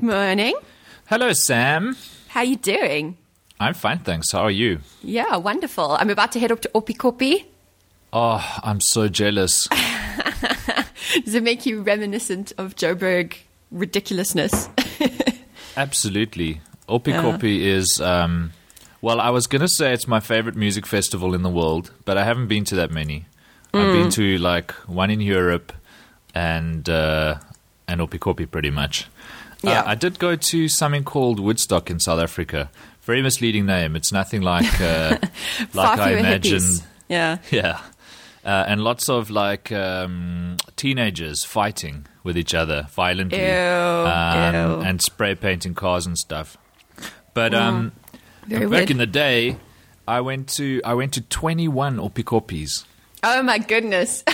Morning. Hello, Sam. How you doing? I'm fine, thanks. How are you? Yeah, wonderful. I'm about to head up to Oppikoppi. Oh, I'm so jealous. Does it make you reminiscent of Joburg ridiculousness? Absolutely. Oppikoppi is, um, well, I was going to say it's my favorite music festival in the world, but I haven't been to that many. I've been to like one in Europe and uh, and Oppikoppi pretty much. Yeah. Uh, I did go to something called Woodstock in South Africa. Very misleading name. It's nothing like uh, like I imagine. hippies. Yeah. Yeah. Uh, and lots of like um, teenagers fighting with each other violently Ew, um, ew. and spray painting cars and stuff. But um, Very back weird. in the day, I went to I went to twenty one Oppikoppis Oh my goodness.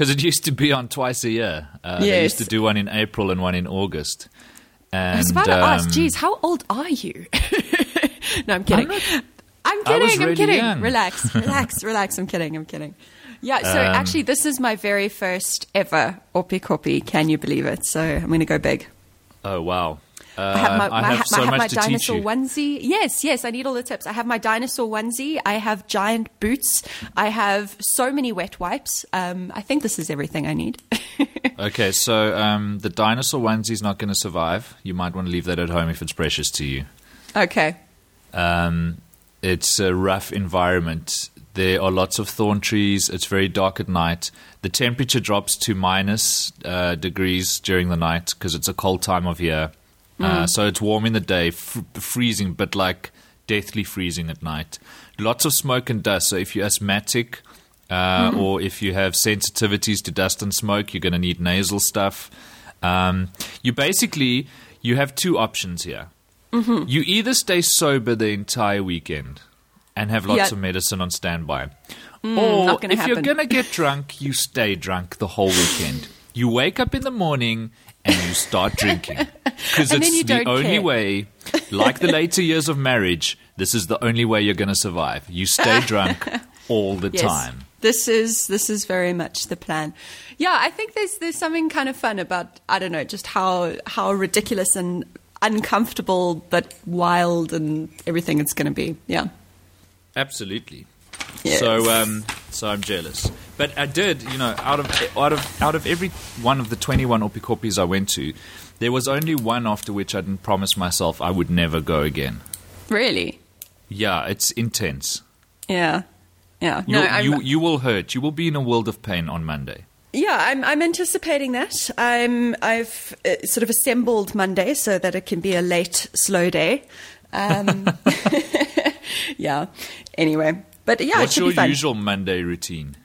because it used to be on twice a year. Uh, They used to do one in April and one in August. And I was about to ask, um, geez, how old are you? no, I'm kidding. I'm, I kidding. I'm really kidding. young. Relax, relax, relax. I'm kidding. I'm kidding. Yeah, so Um, actually, this is my very first ever Oppikoppi. Can you believe it? So I'm going to go big. oh wow! Uh, I have my, I my, have so have much my dinosaur onesie. Yes, yes, I need all the tips. I have my dinosaur onesie. I have giant boots. I have so many wet wipes. Um, I think this is everything I need. Okay, so um, the dinosaur onesie is not going to survive. You might want to leave that at home if it's precious to you. okay. Um, it's a rough environment. There are lots of thorn trees. It's very dark at night. The temperature drops to minus uh, degrees during the night because it's a cold time of year. Uh, so it's warm in the day, f- freezing, but like deathly freezing at night. Lots of smoke and dust. So if you're asthmatic uh, or if you have sensitivities to dust and smoke, you're going to need nasal stuff. Um, you basically you have two options here. You either stay sober the entire weekend and have lots Yeah. of medicine on standby, or not gonna if you're going to get drunk, you stay drunk the whole weekend. You wake up in the morning and you start drinking because it's the only care. way. Like the later years of marriage, this is the only way you're going to survive. You stay drunk all the Yes. time. This is this is very much the plan. Yeah, I think there's there's something kind of fun about I don't know just how how ridiculous and uncomfortable but wild and everything it's going to be. Yeah. Absolutely. Yes. So, um, so I'm jealous. But I did, you know, out of out of out of every one of the 21 Oppikoppis I went to, there was only one after which I didn't promise myself I would never go again. Really? Yeah, it's intense. Yeah. Yeah. You, no, I'm, you you will hurt. You will be in a world of pain on Monday. Yeah, I'm, I'm anticipating that. I'm, I've uh, sort of assembled Monday so that it can be a late, slow day. Um, yeah. Anyway, but yeah, it What's should your be fun. usual Monday routine?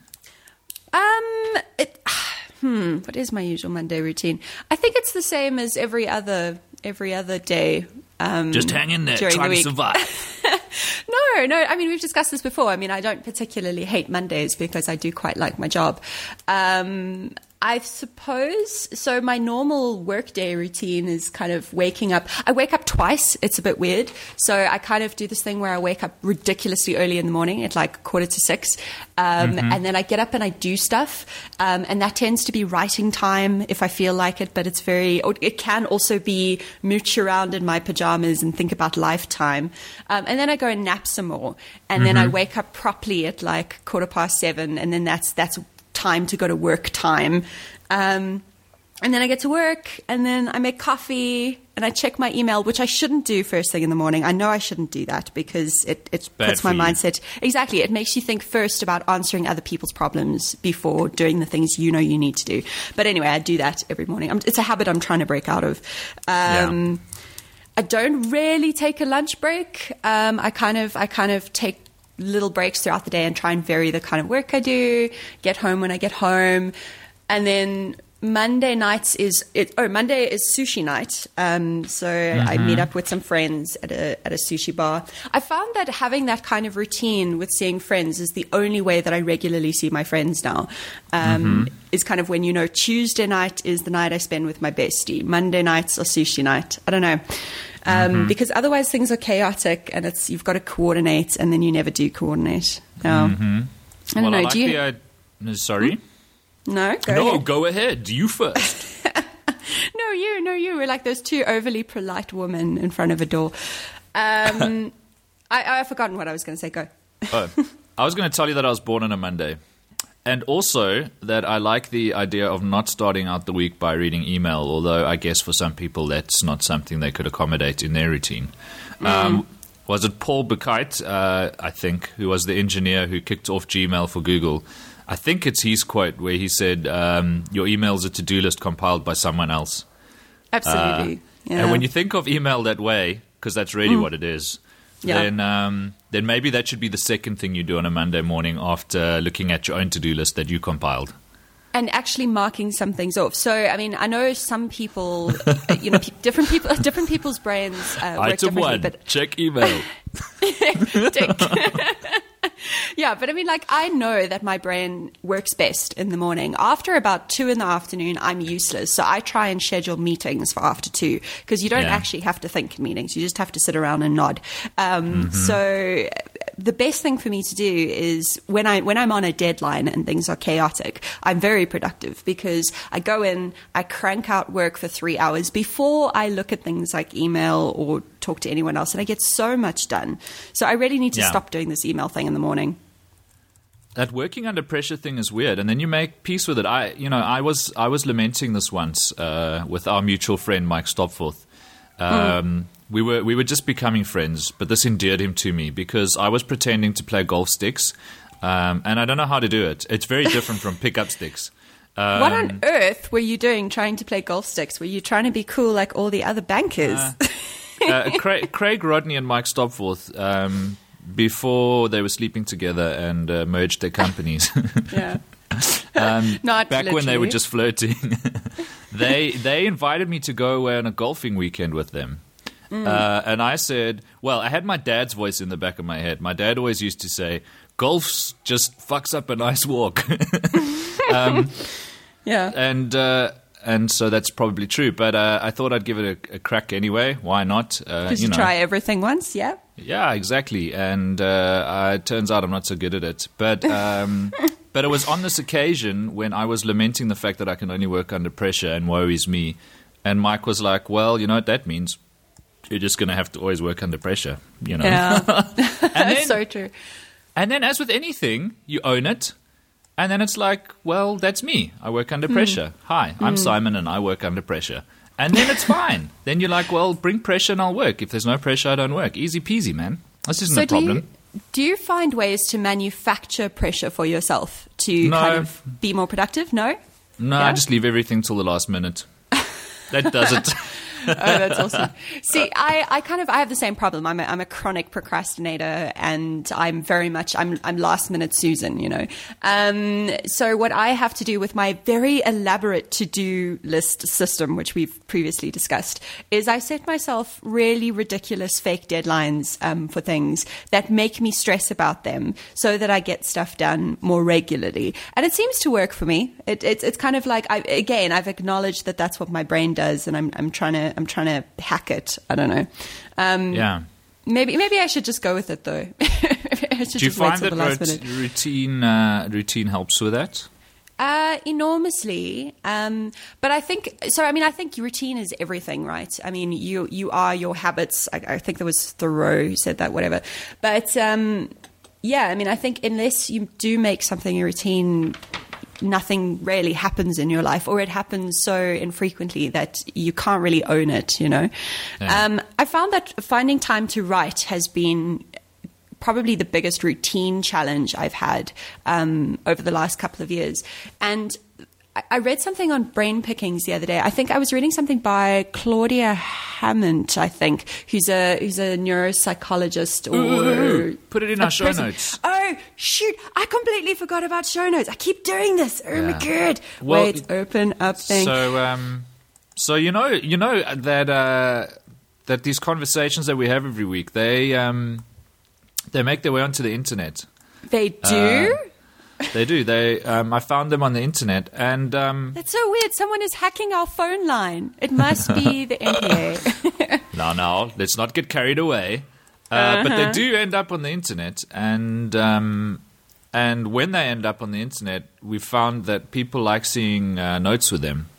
Um, it, hmm, what is my usual Monday routine? I think it's the same as every other every other day. Um, Just hang in there, try the to survive. No, no. I mean, we've discussed this before. I mean, I don't particularly hate Mondays because I do quite like my job. Um, I suppose so. My normal workday routine is kind of waking up. I wake up twice. It's a bit weird. So I kind of do this thing where I wake up ridiculously early in the morning at like quarter to six, um, and then I get up and I do stuff. Um, and that tends to be writing time if I feel like it. But it's very. It can also be mooch around in my pajamas and think about lifetime. Um, and then I go and nap some more, and then I wake up properly at like quarter past seven, and then that's that's time to go to work time. Um, and then I get to work, and then I make coffee, and I check my email, which I shouldn't do first thing in the morning. I know I shouldn't do that because it, it Bad puts my you. mindset exactly. It makes you think first about answering other people's problems before doing the things you know you need to do. But anyway, I do that every morning. I'm, it's a habit I'm trying to break out of. Um, I don't really take a lunch break. Um, I kind of I kind of take little breaks throughout the day and try and vary the kind of work I do. Get home when I get home, and then Monday nights is it, oh Monday is sushi night. Um, so I meet up with some friends at a at a sushi bar. I found that having that kind of routine with seeing friends is the only way that I regularly see my friends now. Um, Is kind of when you know Tuesday night is the night I spend with my bestie. Monday nights are sushi night. I don't know. Um, Because otherwise things are chaotic and it's you've got to coordinate and then you never do coordinate. No, I don't well, know. I like do you? the idea. Sorry. no, go no, ahead. go ahead. You first. No, you, no, you. We're like those two overly polite women in front of a door. Um, I, I've forgotten what I was going to say. Go. Oh, I was going to tell you that I was born on a Monday. And also that I like the idea of not starting out the week by reading email, although I guess for some people that's not something they could accommodate in their routine. Um, was it Paul Buchheit, uh, I think, who was the engineer who kicked off Gmail for Google? I think it's his quote where he said, um, Your email is a to do list compiled by someone else. Absolutely. yeah. And when you think of email that way, because that's really what it is, Yeah. then um, then maybe that should be the second thing you do on a Monday morning after looking at your own to do list that you compiled. and actually marking some things off. So, I mean, I know some people, you know, pe- different people, different people's brains uh, work Item differently. one, But check email. Yeah, but I mean, like, I know that my brain works best in the morning. After about two in the afternoon, I'm useless. So I try and schedule meetings for after two because you don't Yeah. actually have to think in meetings. You just have to sit around and nod. Um, Mm-hmm. So the best thing for me to do is when I when I'm on a deadline and things are chaotic, I'm very productive because I go in, I crank out work for three hours before I look at things like email or talk to anyone else, and I get so much done. So I really need to Yeah. stop doing this email thing in the morning. That working under pressure thing is weird, and then you make peace with it. I, you know, I was I was lamenting this once uh, with our mutual friend Mike Stopforth. Um, We were we were just becoming friends, but this endeared him to me because I was pretending to play golf sticks, um, and I don't know how to do it. It's very different from pickup sticks. Um, what on earth were you doing trying to play golf sticks? Were you trying to be cool like all the other bankers? uh, Craig, Craig Rodney and Mike Stopforth, um, before they were sleeping together and uh, merged their companies. yeah. um, Not back when they were just flirting, they they invited me to go away on a golfing weekend with them. Mm. Uh, and I said, well, I had my dad's voice in the back of my head. My dad always used to say, golf just fucks up a nice walk. Yeah. and uh, and so that's probably true. But uh, I thought I'd give it a, a crack anyway. Why not? Uh, Because you, know. try everything once, yeah? Yeah, exactly. And uh, it turns out I'm not so good at it. But um, but it was on this occasion when I was lamenting the fact that I can only work under pressure and woe is me. And Mike was like, "Well, you know what that means? You're just going to have to always work under pressure." You know. Yeah. and That's then, so true. and then, as with anything, you own it. And then it's like, well, that's me. I work under hmm. pressure. Hi, I'm hmm. Simon and I work under pressure. And then it's fine. then you're like, well, bring pressure and I'll work. If there's no pressure, I don't work. Easy peasy, man. This isn't So a do problem. you, do you find ways to manufacture pressure for yourself to No. kind of be more productive? No? No, Yeah? I just leave everything till the last minute. That does it. oh, that's awesome. See, I, I kind of I have the same problem. I'm a, I'm a chronic procrastinator, and I'm very much I'm I'm last minute Susan. You know, um, so what I have to do with my very elaborate to do list system, which we've previously discussed, is I set myself really ridiculous fake deadlines um, for things that make me stress about them, so that I get stuff done more regularly, and it seems to work for me. It, it's it's kind of like I, again I've acknowledged that that's what my brain does, and I'm I'm trying to I'm trying to hack it. I don't know. Um, yeah. Maybe maybe I should just go with it though. Do you find that the last rot- minute. routine uh, routine helps with that? Uh, enormously. Um, but I think so. I mean, I think routine is everything, right? I mean, you you are your habits. I, I think there was Thoreau who said that, whatever. But um, yeah, I mean, I think unless you do make something a routine, nothing really happens in your life, or it happens so infrequently that you can't really own it. You know, Yeah. um, I found that finding time to write has been probably the biggest routine challenge I've had um, over the last couple of years. And I- read something on brain pickings the other day. I think I was reading something by Claudia Hammond, I think, who's a who's a neuropsychologist or Ooh, ooh, ooh. Put it in our show person- notes. Oh shoot! I completely forgot about show notes. I keep doing this. Oh my god! Well, Wait, open up thing. So, um, so you know, you know that uh, that these conversations that we have every week, they um, they make their way onto the internet. they do. They do. They um, I found them on the internet, and um, That's so weird. Someone is hacking our phone line. It must be the NPA. no, no. let's not get carried away. Uh, But they do end up on the internet, and um, and when they end up on the internet, we found that people like seeing uh, notes with them.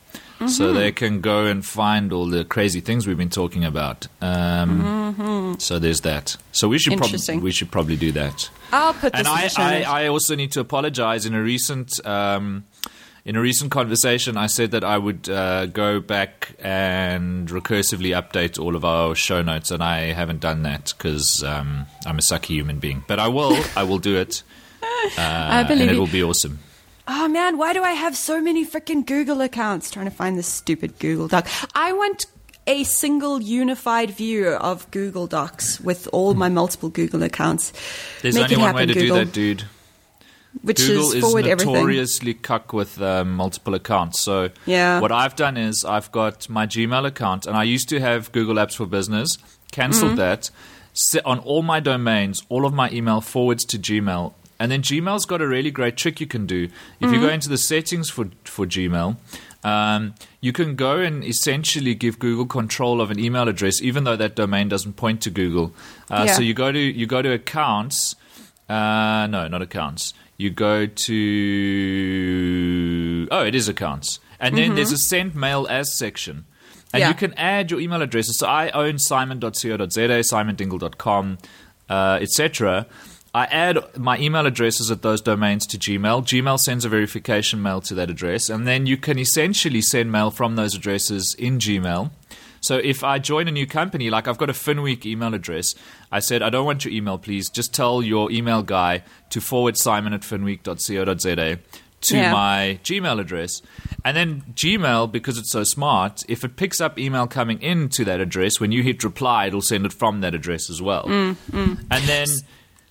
So they can go and find all the crazy things we've been talking about. Um, So there's that. So we should probably we should probably do that. I'll put this And in I, I. I also need to apologize. In a recent um, in a recent conversation, I said that I would uh, go back and recursively update all of our show notes, and I haven't done that because um, I'm a sucky human being. But I will. I will do it, uh, I and believe it will be awesome. Oh man, why do I have so many freaking Google accounts trying to find this stupid Google Doc? I want a single unified view of Google Docs with all my multiple Google accounts. There's Make only one happen, way to Google, do that, dude. Which Google is is forward everything. notoriously cuck with um, multiple accounts. So Yeah. what I've done is I've got my Gmail account, and I used to have Google Apps for Business. Cancelled Mm-hmm. that. Set on all my domains, all of my email forwards to Gmail. And then Gmail's got a really great trick you can do. If Mm-hmm. you go into the settings for for Gmail, um, you can go and essentially give Google control of an email address, even though that domain doesn't point to Google. Uh, Yeah. So you go to you go to accounts. Uh, no, not accounts. You go to oh, it is accounts, and then there's a send mail as section, and Yeah. you can add your email addresses. So I own simon.co.za, simondingle.com, uh, etc. I add my email addresses at those domains to Gmail. Gmail sends a verification mail to that address, and then you can essentially send mail from those addresses in Gmail. So if I join a new company, like I've got a Finweek email address, I said, I don't want your email, please. Just tell your email guy to forward simon at finweek.co.za to Yeah. my Gmail address. And then Gmail, because it's so smart, if it picks up email coming into that address, when you hit reply, it'll send it from that address as well. Mm, And then.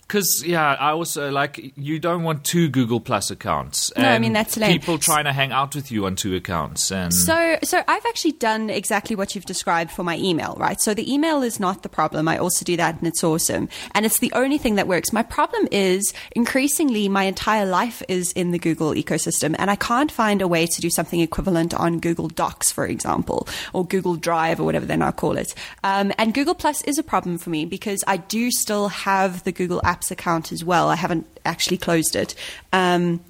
Because yeah, I also like you don't want two Google Plus accounts. No, I mean, that's lame. people trying to hang out with you on two accounts. And So, so I've actually done exactly what you've described for my email, right? So the email is not the problem. I also do that, and it's awesome, and it's the only thing that works. My problem is increasingly my entire life is in the Google ecosystem, and I can't find a way to do something equivalent on Google Docs, for example, or Google Drive, or whatever they now call it. Um, and Google Plus is a problem for me because I do still have the Google Apps account as well. I haven't actually closed it. Um,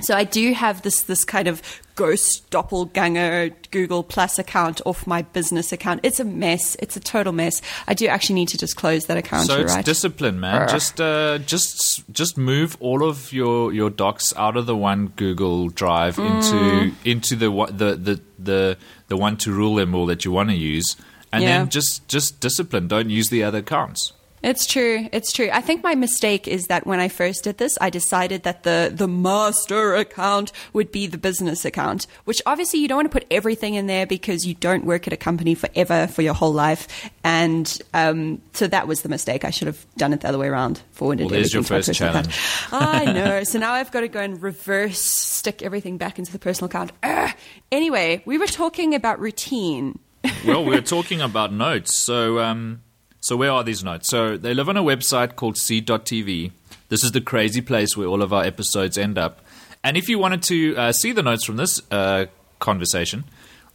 so I do have this this kind of ghost doppelganger Google Plus account off my business account. It's a mess. It's a total mess. I do actually need to just close that account. So it's right. discipline, man. Ugh. Just, uh, just, just move all of your, your docs out of the one Google Drive Mm. into into the the the the the one to rule them all that you want to use, and Yeah. then just just discipline. Don't use the other accounts. It's true. It's true. I think my mistake is that when I first did this, I decided that the the master account would be the business account, which obviously you don't want to put everything in there because you don't work at a company forever for your whole life, and um, so that was the mistake. I should have done it the other way around. Forwarded Well, there's your first account. I know. So now I've got to go and reverse stick everything back into the personal account. Ugh. Anyway, we were talking about routine. well, we were talking about notes. So, um, so where are these notes? So they live on a website called seed.tv. This is the crazy place where all of our episodes end up. And if you wanted to uh, see the notes from this uh, conversation,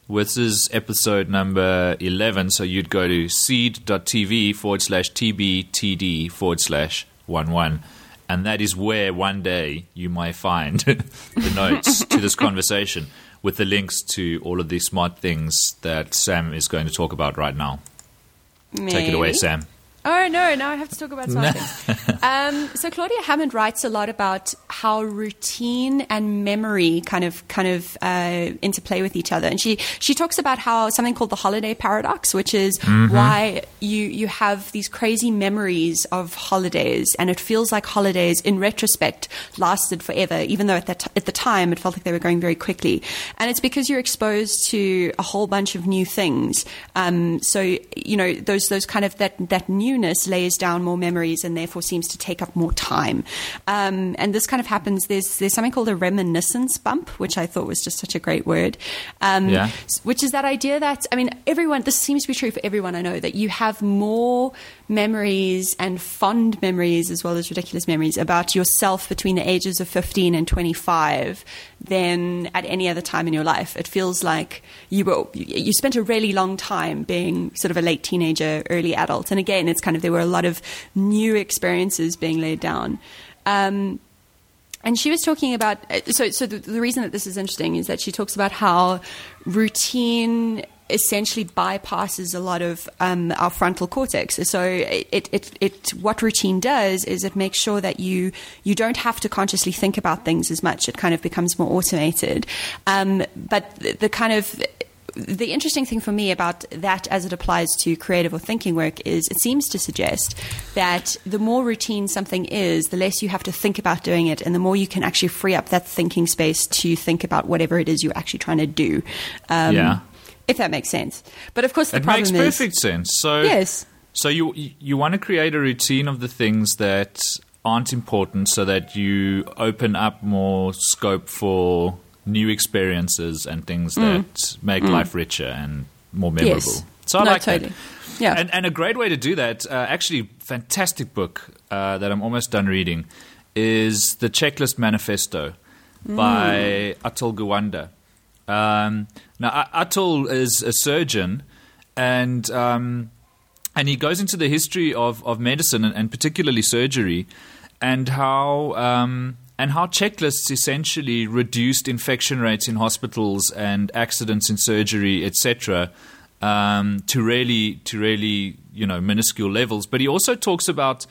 this is episode number 11. So you'd go to seed.tv forward slash tbtd forward slash 11. And that is where one day you might find the notes to this conversation with the links to all of these smart things that Sam is going to talk about right now. Take it away, Sam. Oh no! Now I have to talk about smart things. Um, so Claudia Hammond writes a lot about how routine and memory kind of kind of uh, interplay with each other, and she she talks about how something called the holiday paradox, which is why you you have these crazy memories of holidays, and it feels like holidays in retrospect lasted forever, even though at that at the time it felt like they were going very quickly, and it's because you're exposed to a whole bunch of new things. Um, so you know those those kind of that that newness lays down more memories and therefore seems to take up more time. Um, and this kind of happens. There's there's something called a reminiscence bump, which I thought was just such a great word. Um, Yeah. Which is that idea that I mean everyone. This seems to be true for everyone I know that you have more memories and fond memories as well as ridiculous memories about yourself between the ages of 15 and 25 than at any other time in your life. It feels like you were you spent a really long time being sort of a late teenager, early adult, and again, it's kind of there were a lot of new experiences being laid down. Um, and she was talking about uh, so so the, the reason that this is interesting is that she talks about how routine essentially bypasses a lot of um, our frontal cortex. So it, it, it, what routine does is it makes sure that you you don't have to consciously think about things as much. It kind of becomes more automated. Um, but the, the kind of the interesting thing for me about that as it applies to creative or thinking work is it seems to suggest that the more routine something is, the less you have to think about doing it, and the more you can actually free up that thinking space to think about whatever it is you're actually trying to do. Um, yeah. If that makes sense. But of course, the it problem makes is. perfect sense. So, yes. So you you want to create a routine of the things that aren't important, so that you open up more scope for new experiences and things mm. that make mm. life richer and more memorable. Yes. So I no, like totally. that. Yeah. And, and a great way to do that, uh, actually, fantastic book uh, that I'm almost done reading, is The Checklist Manifesto mm. by Atul Gawande. Um, now, Atul is a surgeon, and um, and he goes into the history of, of medicine and, and particularly surgery, and how um, and how checklists essentially reduced infection rates in hospitals and accidents in surgery, etc., um, to really to really you know minuscule levels. But he also talks about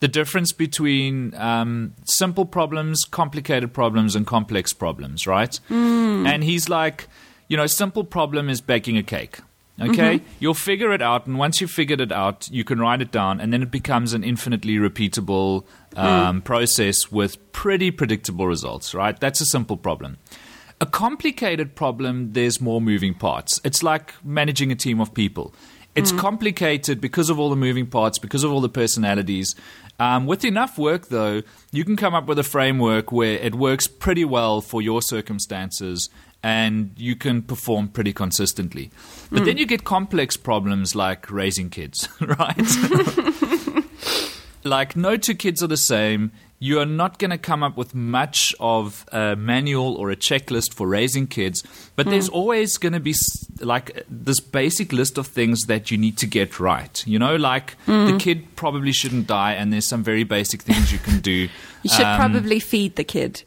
the difference between um, simple problems, complicated problems, and complex problems, right? Mm. And he's like, you know, simple problem is baking a cake. Okay, mm-hmm. you'll figure it out, and once you've figured it out, you can write it down, and then it becomes an infinitely repeatable um, mm. process with pretty predictable results. Right? That's a simple problem. A complicated problem, there's more moving parts. It's like managing a team of people. It's mm. complicated because of all the moving parts, because of all the personalities. Um, with enough work, though, you can come up with a framework where it works pretty well for your circumstances and you can perform pretty consistently. But mm. then you get complex problems like raising kids, right? like, no two kids are the same. You are not going to come up with much of a manual or a checklist for raising kids, but mm. there's always going to be like this basic list of things that you need to get right. You know, like mm. the kid probably shouldn't die, and there's some very basic things you can do. you should um, probably feed the kid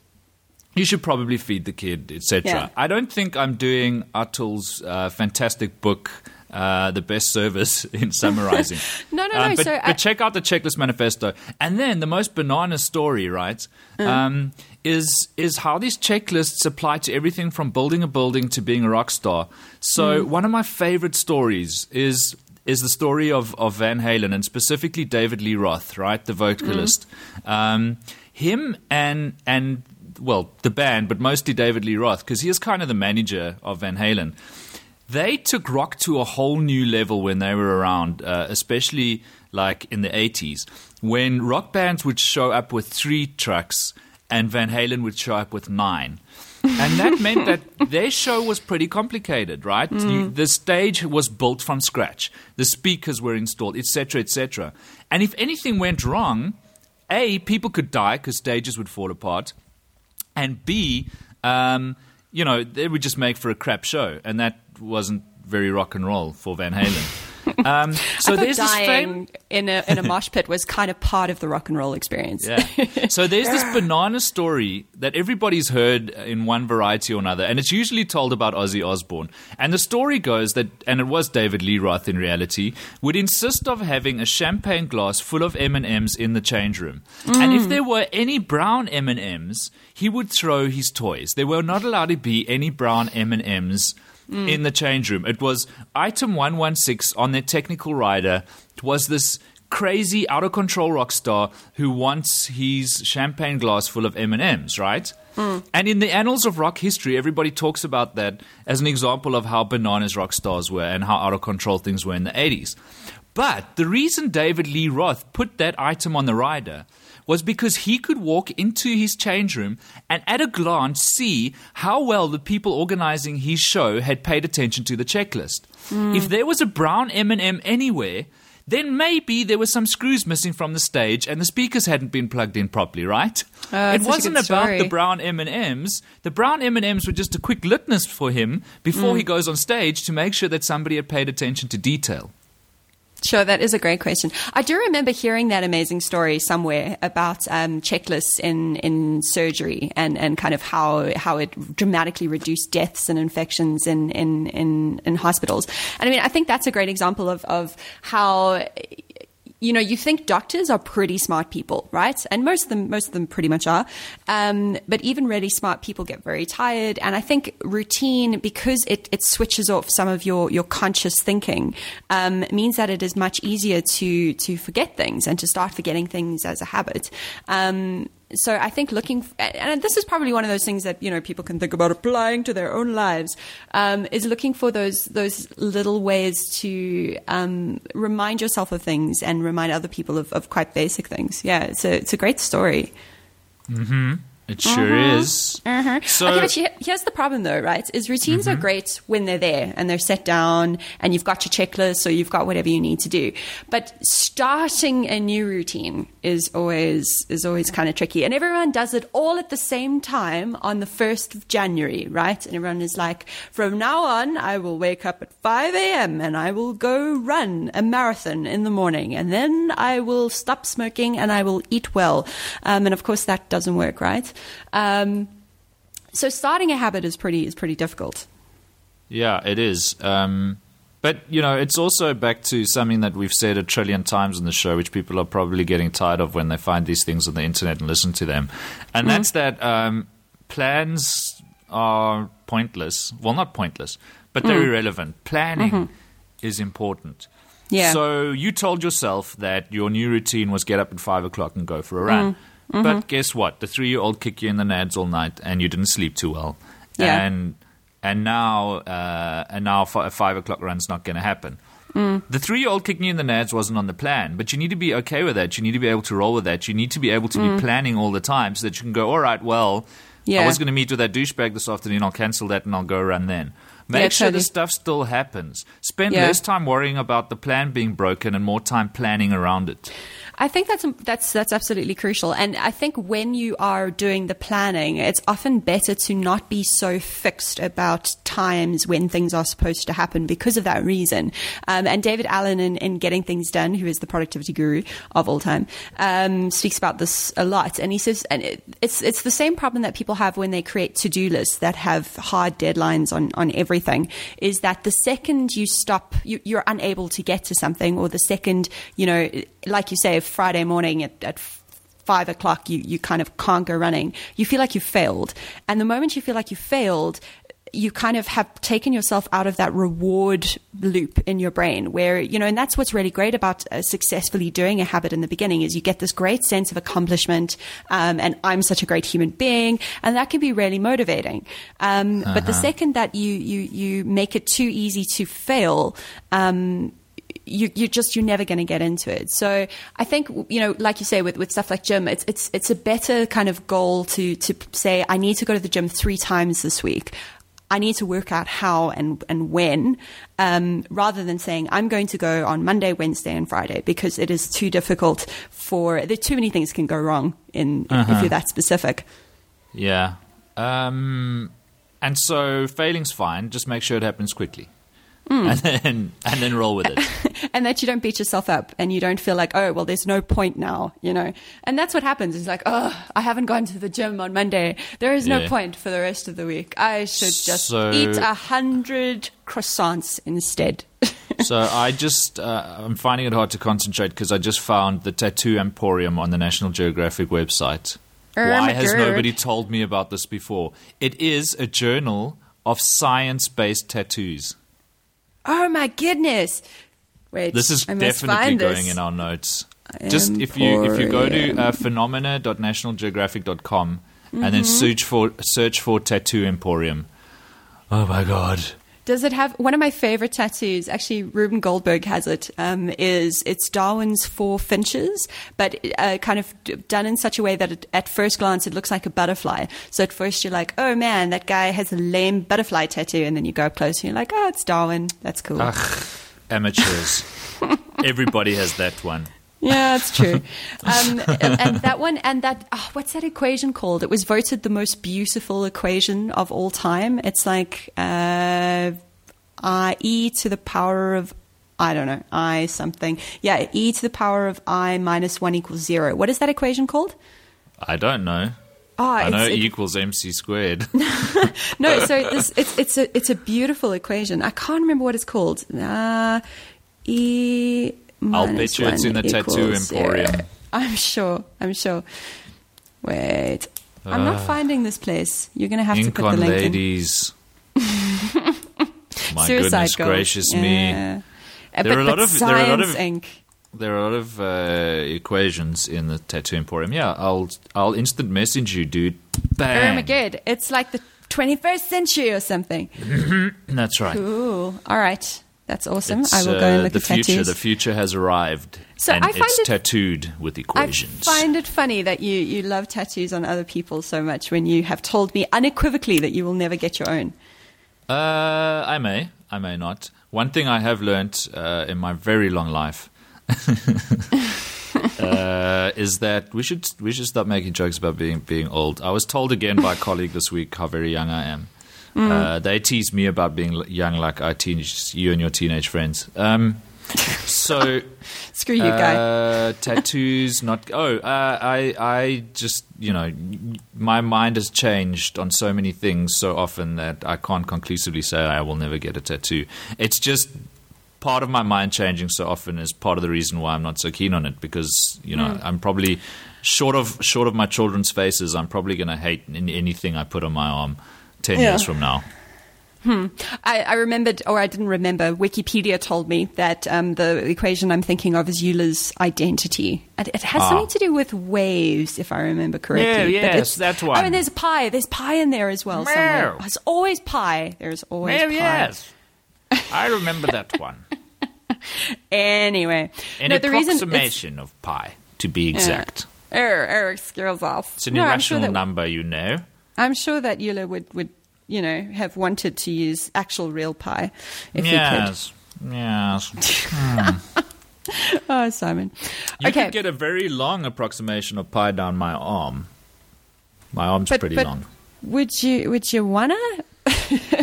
you should probably feed the kid, etc. Yeah. I don't think I'm doing Atul's uh, fantastic book. Uh, the best service in summarizing. no, no, um, no. But, so but check out the checklist manifesto, and then the most banana story, right? Mm. Um, is is how these checklists apply to everything from building a building to being a rock star. So mm. one of my favorite stories is is the story of, of Van Halen and specifically David Lee Roth, right, the vocalist. Mm. Um, him and and well, the band, but mostly David Lee Roth, because he is kind of the manager of Van Halen. They took rock to a whole new level when they were around, uh, especially like in the 80s, when rock bands would show up with three trucks and Van Halen would show up with nine. and that meant that their show was pretty complicated, right? Mm. You, the stage was built from scratch, the speakers were installed, etc., etc. And if anything went wrong, a people could die because stages would fall apart, and B, um, you know, they would just make for a crap show, and that wasn't very rock and roll for Van Halen. Um, so there's dying fam- in a in a mosh pit was kind of part of the rock and roll experience. Yeah. So there's this banana story that everybody's heard in one variety or another, and it's usually told about Ozzy Osbourne. And the story goes that, and it was David Lee Roth in reality, would insist of having a champagne glass full of M and M's in the change room, mm. and if there were any brown M and M's, he would throw his toys. There were not allowed to be any brown M and M's mm. in the change room. It was item 116 on their technical rider. It was this crazy out of control rock star who wants his champagne glass full of M&Ms, right? Mm. And in the annals of rock history, everybody talks about that as an example of how bananas rock stars were and how out of control things were in the 80s. But the reason David Lee Roth put that item on the rider was because he could walk into his change room and at a glance see how well the people organizing his show had paid attention to the checklist. Mm. If there was a brown M&M anywhere, then maybe there were some screws missing from the stage and the speakers hadn't been plugged in properly, right? Uh, it wasn't about the brown M&Ms. The brown M&Ms were just a quick litmus for him before mm. he goes on stage to make sure that somebody had paid attention to detail. Sure, that is a great question. I do remember hearing that amazing story somewhere about um, checklists in, in surgery and, and kind of how how it dramatically reduced deaths and infections in, in, in, in hospitals. And I mean, I think that's a great example of, of how you know, you think doctors are pretty smart people, right? And most of them, most of them pretty much are. Um, but even really smart people get very tired. And I think routine, because it, it switches off some of your, your conscious thinking, um, means that it is much easier to, to forget things and to start forgetting things as a habit. Um, so I think looking, and this is probably one of those things that you know people can think about applying to their own lives, um, is looking for those those little ways to um, remind yourself of things and remind other people of, of quite basic things. Yeah, it's a it's a great story. Mm-hmm. It sure uh-huh. is. Uh-huh. So, okay, but here's the problem, though, right? Is routines mm-hmm. are great when they're there and they're set down, and you've got your checklist, or you've got whatever you need to do. But starting a new routine is always is always kind of tricky, and everyone does it all at the same time on the first of January, right? And everyone is like, from now on, I will wake up at five a.m. and I will go run a marathon in the morning, and then I will stop smoking and I will eat well. Um, and of course, that doesn't work, right? Um, so starting a habit is pretty is pretty difficult. Yeah, it is. Um, but you know, it's also back to something that we've said a trillion times in the show, which people are probably getting tired of when they find these things on the internet and listen to them, and mm-hmm. that's that um, plans are pointless. Well, not pointless, but they're mm. irrelevant. Planning mm-hmm. is important. Yeah. So you told yourself that your new routine was get up at five o'clock and go for a run. Mm. Mm-hmm. But guess what? The three year old kicked you in the nads all night, and you didn't sleep too well. Yeah. And and now uh, and now a five o'clock run's not going to happen. Mm. The three year old kicking you in the nads wasn't on the plan, but you need to be okay with that. You need to be able to roll with that. You need to be able to mm. be planning all the time so that you can go, all right, well, yeah. I was going to meet with that douchebag this afternoon. I'll cancel that and I'll go run then. Make yeah, sure totally. the stuff still happens. Spend yeah. less time worrying about the plan being broken and more time planning around it. I think that's that's that's absolutely crucial, and I think when you are doing the planning, it's often better to not be so fixed about times when things are supposed to happen because of that reason. Um, and David Allen, in, in, Getting Things Done, who is the productivity guru of all time, um, speaks about this a lot, and he says, and it, it's it's the same problem that people have when they create to do lists that have hard deadlines on on everything. Is that the second you stop, you, you're unable to get to something, or the second you know, like you say Friday morning at, at five o'clock, you, you kind of can't go running. You feel like you failed. And the moment you feel like you failed, you kind of have taken yourself out of that reward loop in your brain where, you know, and that's what's really great about uh, successfully doing a habit in the beginning is you get this great sense of accomplishment. Um, and I'm such a great human being. And that can be really motivating. Um, uh-huh. But the uh-huh. second that you, you, you make it too easy to fail, um, you you just you're never going to get into it. So I think you know, like you say, with, with stuff like gym, it's it's it's a better kind of goal to to say I need to go to the gym three times this week. I need to work out how and and when, um, rather than saying I'm going to go on Monday, Wednesday, and Friday because it is too difficult for there. Too many things can go wrong in uh-huh. if you're that specific. Yeah, um, and so failing's fine. Just make sure it happens quickly. Mm. And then and then roll with it. and that you don't beat yourself up and you don't feel like, oh, well, there's no point now, you know. And that's what happens. It's like, oh, I haven't gone to the gym on Monday. There is no yeah. point for the rest of the week. I should just so, eat a hundred croissants instead. so I just uh, I'm finding it hard to concentrate because I just found the Tattoo Emporium on the National Geographic website. Oh Why has nobody told me about this before? It is a journal of science-based tattoos. Oh my goodness! Wait, this is definitely going in our notes. Just if you if you go to uh, phenomena.nationalgeographic.com mm-hmm. and then mm-hmm. search for search for tattoo emporium. Oh my god! Does it have one of my favorite tattoos? Actually, Rube Goldberg has it. Um, is it's Darwin's four finches, but uh, kind of done in such a way that it, at first glance it looks like a butterfly. So at first you're like, oh man, that guy has a lame butterfly tattoo, and then you go up close and you're like, oh, it's Darwin. That's cool. Ugh, amateurs. Everybody has that one. Yeah, that's true. Um, and that one, and that, oh, what's that equation called? It was voted the most beautiful equation of all time. It's like uh, uh, e to the power of I don't know. I something. Yeah, e to the power of i minus 1 equals 0. What is that equation called? I don't know. Oh, I know E it- equals MC squared. No, so this, it's it's a it's a beautiful equation. I can't remember what it's called. Uh, e. I'll bet you it's in the tattoo emporium. zero. I'm sure. I'm sure. Wait, I'm not finding this place. You're going to have to put the link in. ladies. My Suicide goodness goal. gracious me. Yeah. Uh, There but, are a lot of- there are a lot of- ink. There are a lot of uh, equations in the tattoo emporium. Yeah, I'll I'll instant message you, dude. Bang. my god, it's like the 21st century or something. That's right. Cool. All right, that's awesome. It's, I will go uh, and look the at future. tattoos. The future has arrived, So and I find it's it- tattooed with equations. I find it funny that you, you love tattoos on other people so much when you have told me unequivocally that you will never get your own. Uh, I may, I may not. One thing I have learnt uh, in my very long life uh, is that we should we should stop making jokes about being being old. I was told again by a colleague this week how very young I am. Uh, they tease me about being young, like I tease you and your teenage friends. Um, so Screw you, guy. uh, tattoos, not. Oh, uh, I, I just, you know, my mind has changed on so many things so often that I can't conclusively say I will never get a tattoo. It's just part of my mind changing so often is part of the reason why I'm not so keen on it because you know I'm probably short of short of my children's faces. I'm probably going to hate anything I put on my arm ten Yeah. years from now. I, I remembered, or I didn't remember, Wikipedia told me that um, the equation I'm thinking of is Euler's identity. And it has Ah. something to do with waves, if I remember correctly. Yeah, But yes, it's- that I mean, there's pi. There's pi in there as well somewhere. Meow. There's always pi. There's always Well, pi. yes, I remember that one. Anyway. An no, approximation of pi, to be exact. Er, er, excuse us. It's an No, I'm sure irrational that- number, you know. I'm sure that Euler would, would, you know, have wanted to use actual real pi if yes, yes. he could. Hmm. Oh, Simon. You okay. could get a very long approximation of pi down my arm. My arm's but, pretty but long. Would you would you wanna?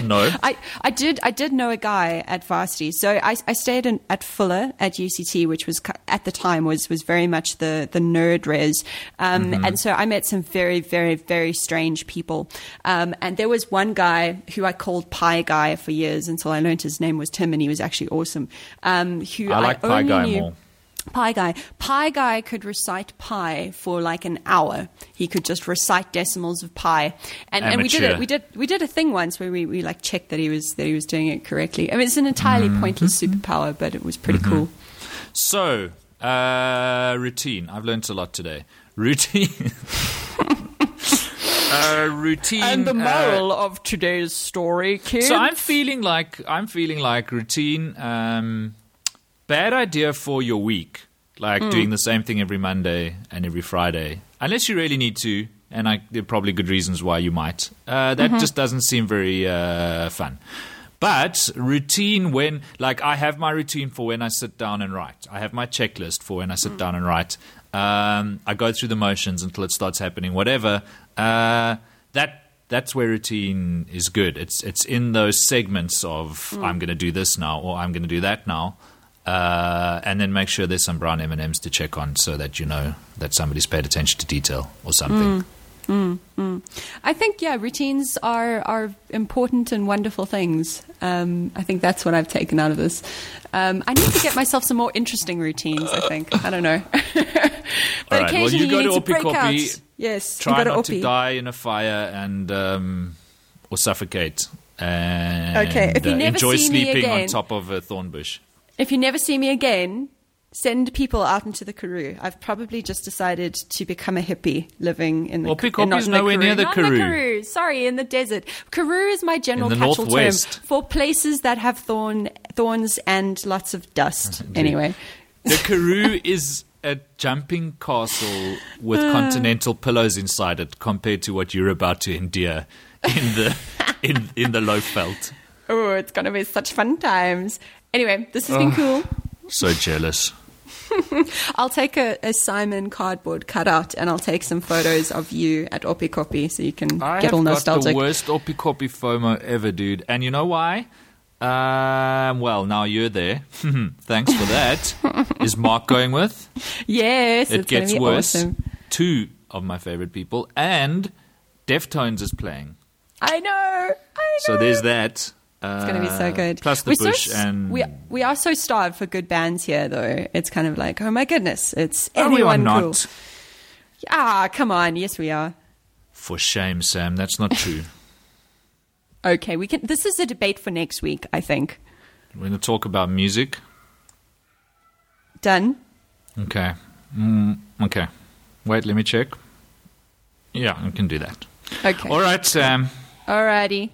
No. I, I did I did know a guy at varsity. So I, I stayed in, at Fuller at UCT, which was at the time was was very much the the nerd res, um, and so I met some very very very strange people. Um, and there was one guy who I called Pie Guy for years until I learned his name was Tim, and he was actually awesome. Um, who I like Pi only Guy knew- more. Pi Guy. Pi Guy could recite pi for like an hour. He could just recite decimals of pi, and, and we did it. We did we did a thing once where we, we like checked that he was that he was doing it correctly. I mean, it's an entirely Mm-hmm. pointless superpower, but it was pretty cool. So, uh, routine. I've learned a lot today. Routine. uh, routine. And the moral uh, of today's story, kids. So I'm feeling like I'm feeling like routine. Um, bad idea for your week, like Hmm. doing the same thing every Monday and every Friday, unless you really need to. And I, there are probably good reasons why you might. Uh, that Mm-hmm. just doesn't seem very uh, fun. But routine when, like, I have my routine for when I sit down and write. I have my checklist for when I Mm. sit down and write. Um, I go through the motions until it starts happening. Whatever. Uh, that that's where routine is good. It's it's in those segments of Mm. I'm going to do this now or I'm going to do that now, uh, and then make sure there's some brown M and M's to check on so that you know that somebody's paid attention to detail or something. I think yeah, routines are are important and wonderful things. Um, I think that's what I've taken out of this. Um, I need to get myself some more interesting routines. I think I don't know. but All right, well, occasionally you go need to to Oppie break Koppie, out. Yes, you Try go to not to die in a fire and um, or suffocate. And Okay, if you uh, never enjoy see me sleeping on top of a thorn bush. If you never see me again, send people out into the Karoo. I've probably just decided to become a hippie living in the Well, Pick uh, not Hoppie's in the nowhere near the Not Karoo. the Karoo. Sorry, in the desert. Karoo is my general In catch-all term for places that have thorn thorns and lots of dust. anyway, The Karoo is a jumping castle with continental pillows inside it, compared to what you're about to endure in the in in the Lowveld. oh, it's gonna be such fun times. Anyway, this has been cool. So jealous. I'll take a, a Simon cardboard cutout and I'll take some photos of you at Oppikoppi so you can I get have all got nostalgic. the worst Oppikoppi FOMO ever, dude. And you know why? Um, well, now you're there. Thanks for that. Is Mark going with? Yes, It it's gets be worse. awesome. Two of my favorite people, and Deftones is playing. I know. I know. So there's that. It's going to be so good. Uh, Plus the We're so Bush s- and we we are so starved for good bands here, though. It's kind of like, oh my goodness, it's Oh, anyone not. cool. Ah, come on. Yes, we are. For shame, Sam. That's not true. Okay, we can. This is a debate for next week. I think. We're going to talk about music. Done. Okay. Mm, okay. Wait, let me check. Yeah, we can do that. Okay. All right, Sam. Alrighty.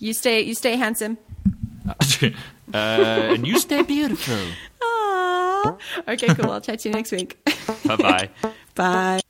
You stay. You stay handsome. uh, and you stay beautiful. Ah. Okay, cool. I'll chat to you next week. Bye bye. Bye.